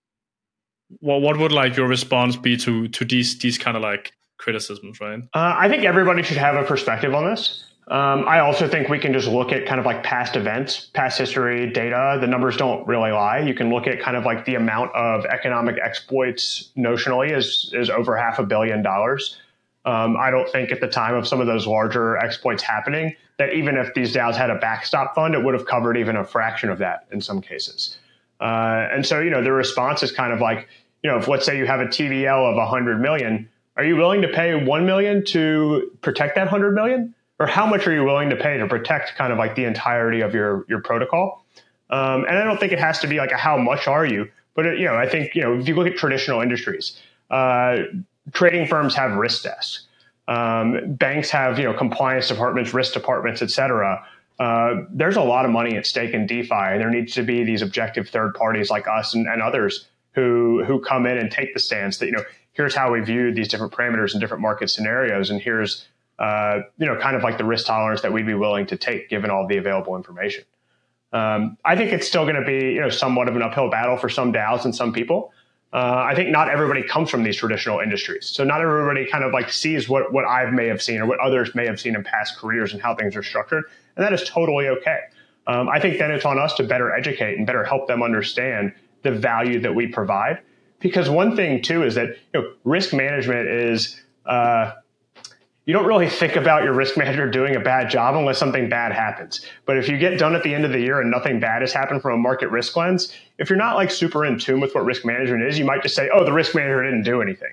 what what would like your response be to to these these kind of like criticisms, right? Uh, I think everybody should have a perspective on this. Um, I also think we can just look at kind of like past events, past history, data. The numbers don't really lie. You can look at kind of like the amount of economic exploits notionally is is over half a billion dollars. Um, I don't think at the time of some of those larger exploits happening that even if these DAOs had a backstop fund, it would have covered even a fraction of that in some cases. Uh, and so, you know, the response is kind of like, you know, if let's say you have a TVL of 100 million, are you willing to pay 1 million to protect that 100 million? Or how much are you willing to pay to protect kind of like the entirety of your your protocol? Um, and I don't think it has to be like a how much are you, but it, you know I think you know if you look at traditional industries, uh, trading firms have risk desks, um, banks have you know compliance departments, risk departments, et cetera. Uh, there's a lot of money at stake in DeFi, and there needs to be these objective third parties like us and, and others who who come in and take the stance that you know here's how we view these different parameters in different market scenarios, and here's uh, you know, kind of like the risk tolerance that we'd be willing to take given all the available information. Um, I think it's still going to be, you know, somewhat of an uphill battle for some DAOs and some people. uh, I think not everybody comes from these traditional industries. So not everybody kind of like sees what what I may have seen or what others may have seen in past careers and how things are structured, and that is totally okay. Um, I think then it's on us to better educate and better help them understand the value that we provide. Because one thing too is that you know risk management is uh, you don't really think about your risk manager doing a bad job unless something bad happens. But if you get done at the end of the year and nothing bad has happened from a market risk lens, if you're not like super in tune with what risk management is, you might just say, oh, the risk manager didn't do anything.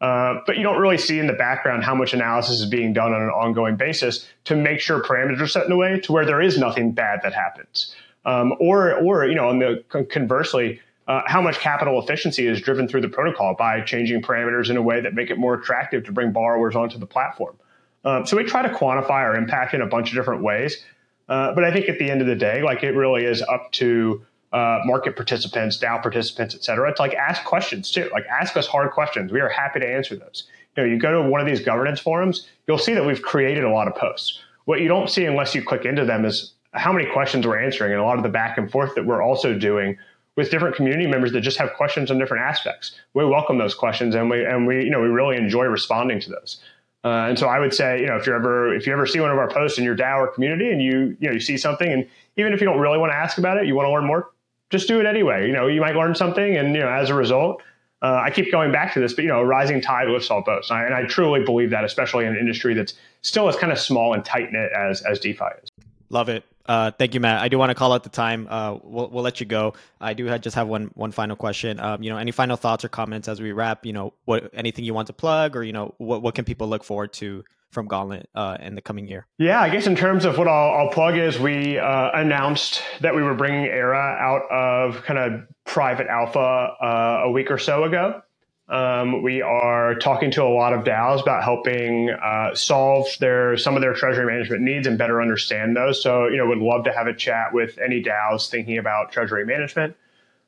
Uh, but you don't really see in the background how much analysis is being done on an ongoing basis to make sure parameters are set in a way to where there is nothing bad that happens. Um, or, or you know, on the conversely, uh, how much capital efficiency is driven through the protocol by changing parameters in a way that make it more attractive to bring borrowers onto the platform. Um, so we try to quantify our impact in a bunch of different ways. Uh, but I think at the end of the day, like it really is up to uh, market participants, DAO participants, et cetera, to like ask questions too. Like ask us hard questions. We are happy to answer those. You know, you go to one of these governance forums, you'll see that we've created a lot of posts. What you don't see unless you click into them is how many questions we're answering and a lot of the back and forth that we're also doing with different community members that just have questions on different aspects. We welcome those questions and we and we you know we really enjoy responding to those. Uh, and so I would say, you know, if you ever if you ever see one of our posts in your DAO or community and you you know you see something and even if you don't really want to ask about it, you want to learn more, just do it anyway. You know, you might learn something and you know as a result, uh, I keep going back to this, but you know, a rising tide lifts all boats, and I, and I truly believe that, especially in an industry that's still as kind of small and tight knit as as DeFi is. Love it. Uh, thank you, Matt. I do want to call out the time. Uh, we'll, we'll let you go. I do have, just have one one final question. Um, you know, any final thoughts or comments as we wrap? You know, what anything you want to plug, or you know, what what can people look forward to from Gauntlet uh, in the coming year? Yeah, I guess in terms of what I'll, I'll plug is we uh, announced that we were bringing Aera out of kind of private alpha uh, a week or so ago. Um, we are talking to a lot of DAOs about helping uh, solve their some of their treasury management needs and better understand those. So, you know, would love to have a chat with any DAOs thinking about treasury management.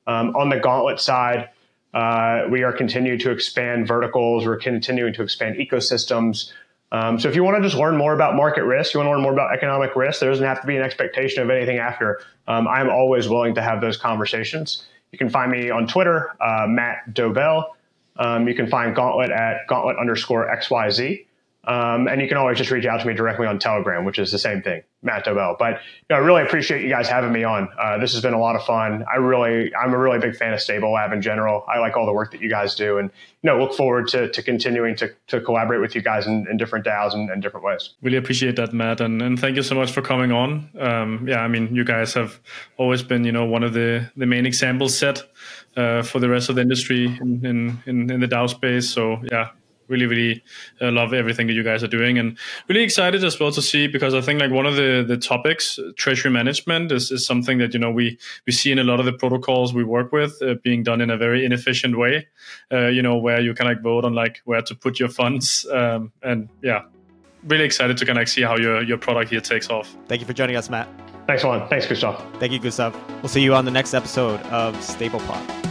Um, on the Gauntlet side, uh, we are continuing to expand verticals. We're continuing to expand ecosystems. Um, so, if you want to just learn more about market risk, you want to learn more about economic risk, there doesn't have to be an expectation of anything after. Um, I'm always willing to have those conversations. You can find me on Twitter, uh, Matt Dobel. Um, you can find Gauntlet at gauntlet underscore XYZ. Um, and you can always just reach out to me directly on Telegram, which is the same thing, Matt Dobel. But you know, I really appreciate you guys having me on. Uh, this has been a lot of fun. I really, I'm a really big fan of StableLab in general. I like all the work that you guys do, and you know, look forward to, to continuing to, to collaborate with you guys in, in different DAOs and, different ways. Really appreciate that, Matt, and, and thank you so much for coming on. Um, yeah, I mean, you guys have always been, you know, one of the the main examples set uh, for the rest of the industry in, in, in, in the DAO space. So yeah, really really uh, love everything that you guys are doing and really excited as well to see because i think like one of the the topics treasury management is, is something that you know we we see in a lot of the protocols we work with uh, being done in a very inefficient way uh, you know where you can like vote on like where to put your funds. Um, and yeah really excited to kind of see how your your product here takes off. Thank you for joining us matt. Thanks a lot thanks gustav thank you gustav we'll see you on the next episode of stable pod